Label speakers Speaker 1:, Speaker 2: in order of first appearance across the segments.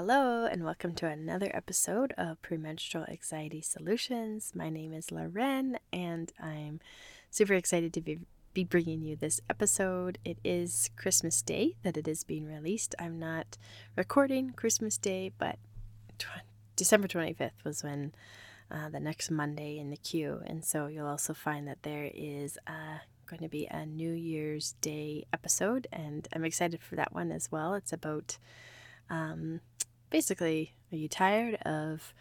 Speaker 1: Hello, and welcome to another episode of Premenstrual Anxiety Solutions. My name is Loren, and I'm super excited to be, be bringing you this episode. It is Christmas Day that it is being released. I'm not recording Christmas Day, but December 25th was when uh, the next Monday in the queue, and so you'll also find that there is uh, going to be a New Year's Day episode, and I'm excited for that one as well. It's about um, basically, are you tired of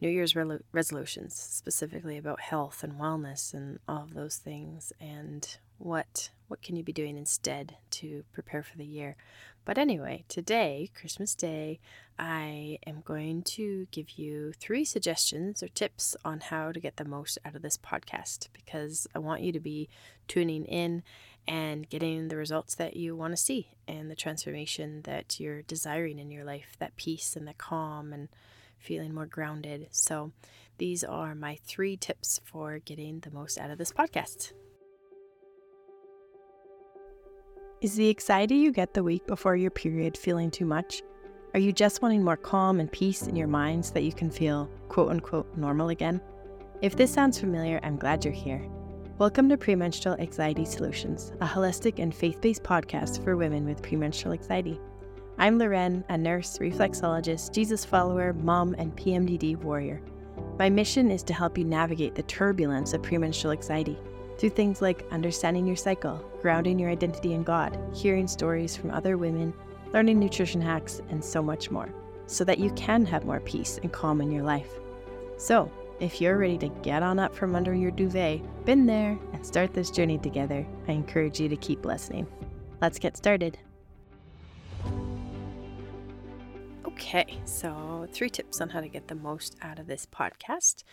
Speaker 1: New Year's re- resolutions, specifically about health and wellness and all of those things, and what what can you be doing instead to prepare for the year? But anyway, today, Christmas Day, I am going to give you three suggestions or tips on how to get the most out of this podcast because I want you to be tuning in and getting the results that you want to see and the transformation that you're desiring in your life that peace and the calm and feeling more grounded. So, these are my three tips for getting the most out of this podcast.
Speaker 2: Is the anxiety you get the week before your period feeling too much? Are you just wanting more calm and peace in your mind so that you can feel quote unquote normal again? If this sounds familiar, I'm glad you're here. Welcome to Premenstrual Anxiety Solutions, a holistic and faith based podcast for women with premenstrual anxiety. I'm Loren, a nurse, reflexologist, Jesus follower, mom, and PMDD warrior. My mission is to help you navigate the turbulence of premenstrual anxiety through things like understanding your cycle, grounding your identity in God, hearing stories from other women, learning nutrition hacks, and so much more, so that you can have more peace and calm in your life. So, if you're ready to get on up from under your duvet, been there, and start this journey together, I encourage you to keep listening. Let's get started.
Speaker 1: Okay, so three tips on how to get the most out of this podcast.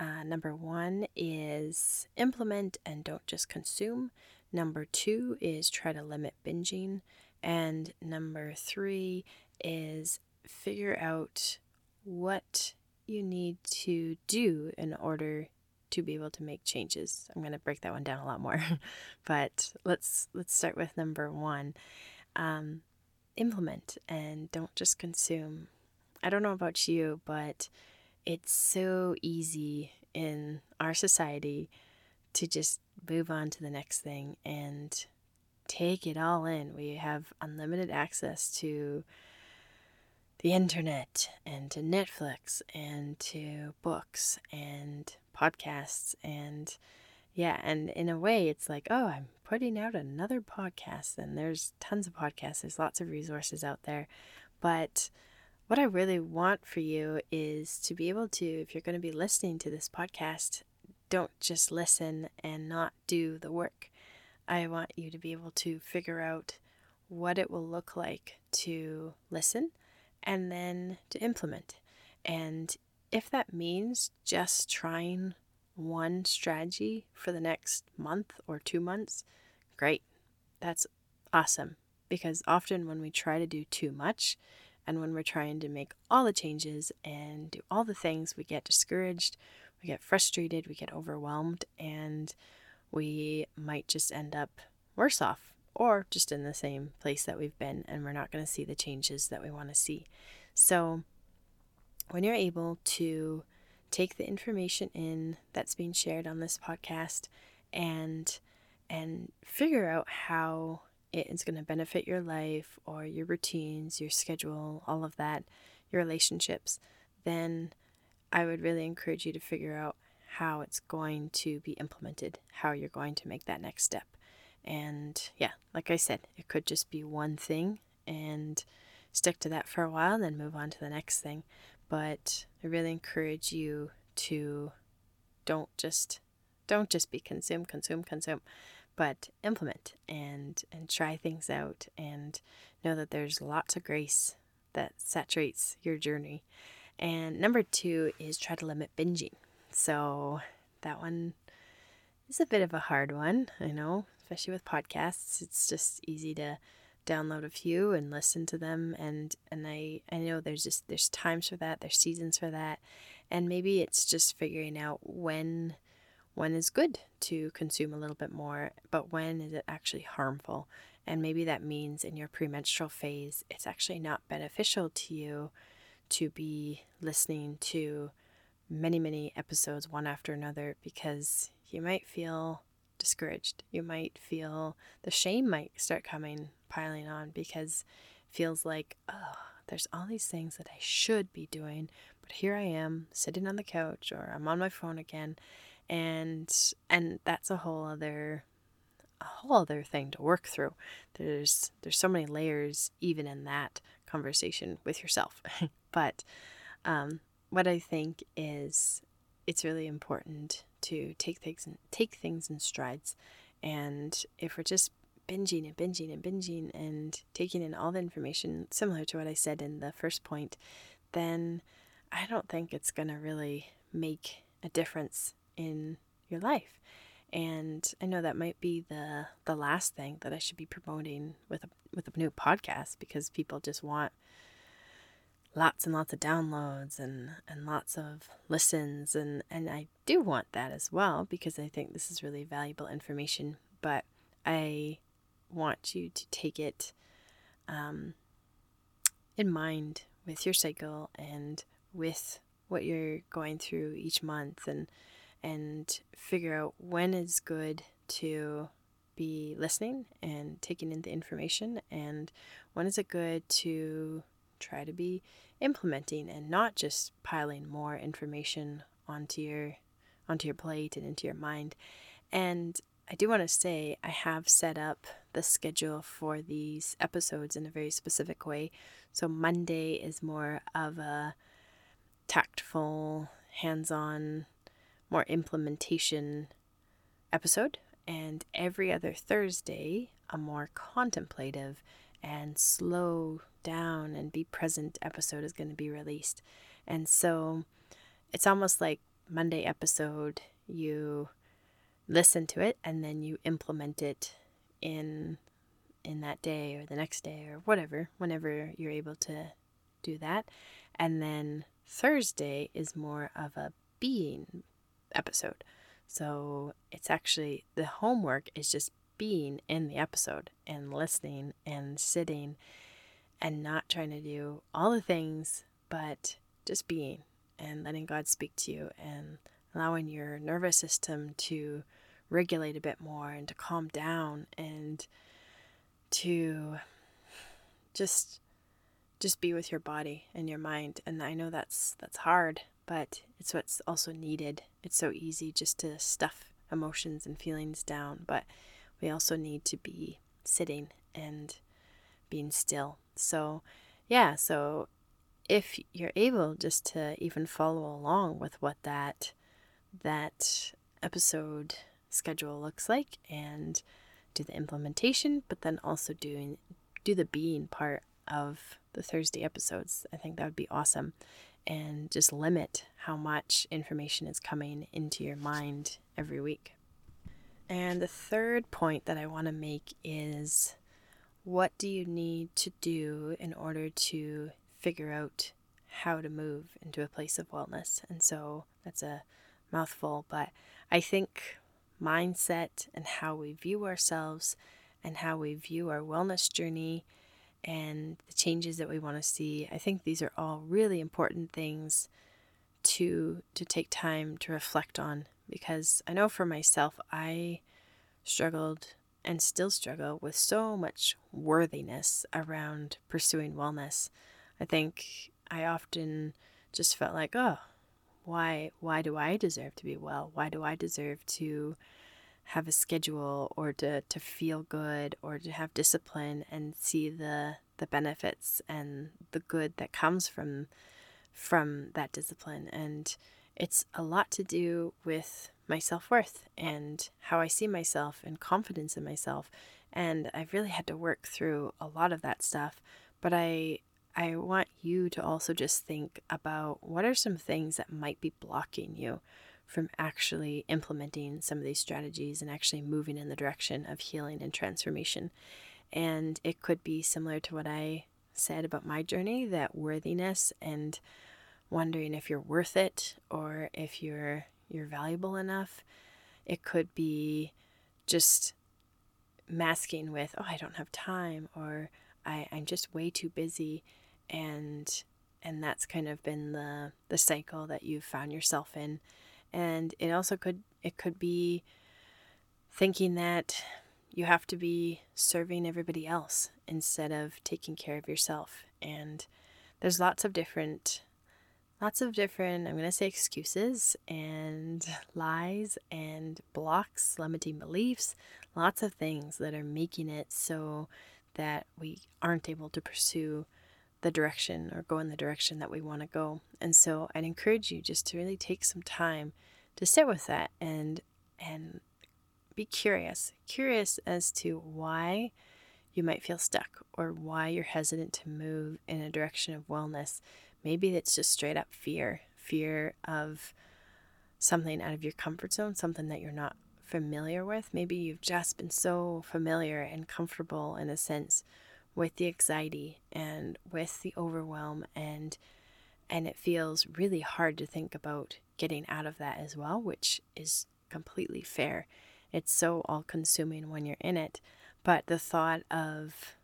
Speaker 1: Uh, number one is implement and don't just consume. Number two is try to limit binging. And number three is figure out what you need to do in order to be able to make changes. I'm going to break that one down a lot more, but let's let's start with number one. Um, implement and don't just consume. I don't know about you, but it's so easy in our society to just move on to the next thing and take it all in. We have unlimited access to the internet and to Netflix and to books and podcasts and yeah, and in a way it's like, oh, I'm putting out another podcast and there's tons of podcasts, there's lots of resources out there. But what I really want for you is to be able to, if you're going to be listening to this podcast, don't just listen and not do the work. I want you to be able to figure out what it will look like to listen and then to implement. And if that means just trying one strategy for the next month or two months, great. That's awesome. Because often when we try to do too much and when we're trying to make all the changes and do all the things, we get discouraged, we get frustrated, we get overwhelmed, and we might just end up worse off or just in the same place that we've been, and we're not going to see the changes that we want to see. So, when you're able to take the information in that's being shared on this podcast and and figure out how it is going to benefit your life or your routines, your schedule, all of that, your relationships, then I would really encourage you to figure out how it's going to be implemented, how you're going to make that next step. And yeah, like I said, it could just be one thing and stick to that for a while and then move on to the next thing. But I really encourage you to don't just don't just be consume, consume, consume, but implement and and try things out and know that there's lots of grace that saturates your journey. And number two is try to limit binging. So that one is a bit of a hard one, I know, especially with podcasts. It's just easy to download a few and listen to them and and I I know there's just there's times for that, there's seasons for that. And maybe it's just figuring out when when is good to consume a little bit more, but when is it actually harmful? And maybe that means in your premenstrual phase, it's actually not beneficial to you to be listening to many, many episodes one after another because you might feel discouraged. You might feel the shame might start coming, piling on because it feels like, oh, there's all these things that I should be doing, but here I am sitting on the couch or I'm on my phone again. And and that's a whole other a whole other thing to work through. There's there's so many layers even in that conversation with yourself. but um, what I think is it's really important to take things take things in strides, and if we're just binging and binging and binging and taking in all the information, similar to what I said in the first point, then I don't think it's gonna really make a difference in your life. And I know that might be the the last thing that I should be promoting with a with a new podcast because people just want lots and lots of downloads and and lots of listens and and I do want that as well because I think this is really valuable information but I want you to take it um, in mind with your cycle and with what you're going through each month and and figure out when is good to be listening and taking in the information and when is it good to try to be implementing and not just piling more information onto your onto your plate and into your mind and I do want to say I have set up the schedule for these episodes in a very specific way. So Monday is more of a tactful, hands on more implementation episode, and every other Thursday, a more contemplative and slow down and be present episode is going to be released. And so it's almost like Monday episode, you listen to it and then you implement it in in that day or the next day or whatever, whenever you're able to do that. And then Thursday is more of a being episode. So it's actually the homework is just being in the episode and listening and sitting and not trying to do all the things, but just being and letting God speak to you and allowing your nervous system to regulate a bit more and to calm down and to just just be with your body and your mind and i know that's that's hard but it's what's also needed. It's so easy just to stuff emotions and feelings down, but we also need to be sitting and being still. So, yeah, so if you're able just to even follow along with what that that episode schedule looks like and do the implementation, but then also doing do the being part of the Thursday episodes. I think that would be awesome and just limit how much information is coming into your mind every week. And the third point that I want to make is what do you need to do in order to figure out how to move into a place of wellness? And so that's a mouthful, but I think mindset and how we view ourselves and how we view our wellness journey and the changes that we want to see. I think these are all really important things to to take time to reflect on because I know for myself I struggled and still struggle with so much worthiness around pursuing wellness. I think I often just felt like, oh, why why do I deserve to be well? Why do I deserve to have a schedule or to, to feel good or to have discipline and see the the benefits and the good that comes from from that discipline. And it's a lot to do with my self-worth and how I see myself and confidence in myself. And I've really had to work through a lot of that stuff. But I I want you to also just think about what are some things that might be blocking you from actually implementing some of these strategies and actually moving in the direction of healing and transformation. And it could be similar to what I said about my journey that worthiness and wondering if you're worth it or if you're you're valuable enough. It could be just masking with, oh, I don't have time or I, I'm just way too busy and and that's kind of been the the cycle that you've found yourself in. And it also could it could be thinking that you have to be serving everybody else instead of taking care of yourself. And there's lots of different lots of different, I'm going to say excuses and lies and blocks, limiting beliefs, lots of things that are making it so that we aren't able to pursue the direction or go in the direction that we want to go. And so I'd encourage you just to really take some time to sit with that and and be curious. Curious as to why you might feel stuck or why you're hesitant to move in a direction of wellness. Maybe it's just straight up fear, fear of something out of your comfort zone, something that you're not familiar with. Maybe you've just been so familiar and comfortable in a sense with the anxiety and with the overwhelm and and it feels really hard to think about getting out of that as well, which is completely fair. It's so all consuming when you're in it. But the thought of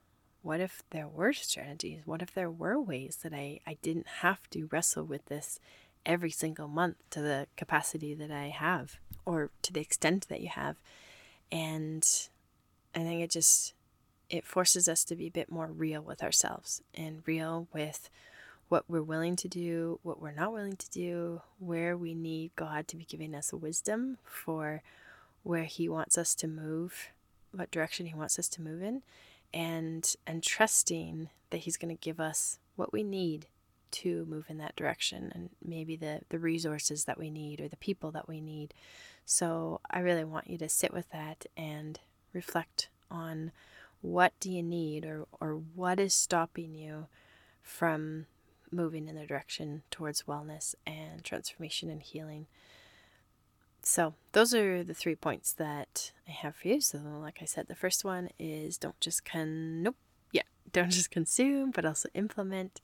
Speaker 1: what if there were strategies? What if there were ways that I, I didn't have to wrestle with this every single month to the capacity that I have or to the extent that you have? And I think it just it forces us to be a bit more real with ourselves and real with what we're willing to do, what we're not willing to do, where we need God to be giving us wisdom for where he wants us to move, what direction he wants us to move in, and and trusting that he's going to give us what we need to move in that direction and maybe the the resources that we need or the people that we need. So I really want you to sit with that and reflect on what do you need or, or what is stopping you from moving in the direction towards wellness and transformation and healing. So, those are the three points that I have for you. So, like I said, the first one is don't just con nope, yeah, don't just consume, but also implement.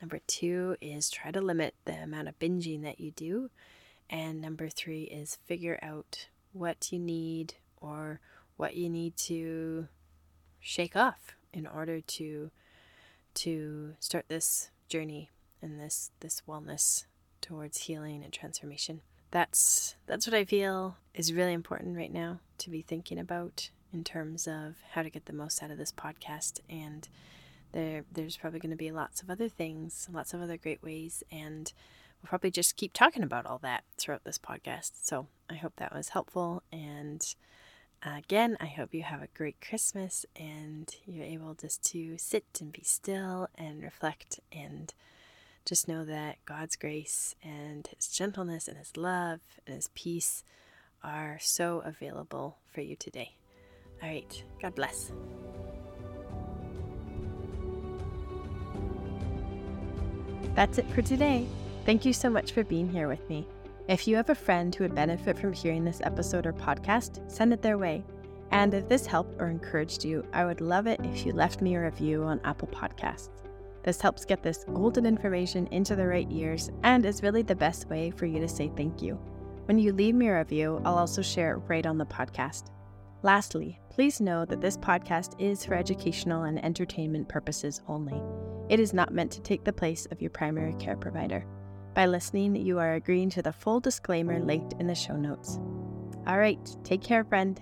Speaker 1: Number two is try to limit the amount of binging that you do. And number three is figure out what you need or what you need to shake off in order to to start this journey and this this wellness towards healing and transformation. That's that's what I feel is really important right now to be thinking about in terms of how to get the most out of this podcast and there there's probably going to be lots of other things, lots of other great ways and we'll probably just keep talking about all that throughout this podcast. So, I hope that was helpful and Again, I hope you have a great Christmas and you're able just to sit and be still and reflect and just know that God's grace and His gentleness and His love and His peace are so available for you today. All right, God bless.
Speaker 2: That's it for today. Thank you so much for being here with me. If you have a friend who would benefit from hearing this episode or podcast, send it their way. And if this helped or encouraged you, I would love it if you left me a review on Apple Podcasts. This helps get this golden information into the right ears and is really the best way for you to say thank you. When you leave me a review, I'll also share it right on the podcast. Lastly, please know that this podcast is for educational and entertainment purposes only. It is not meant to take the place of your primary care provider. By listening, you are agreeing to the full disclaimer linked in the show notes. All right, take care, friend.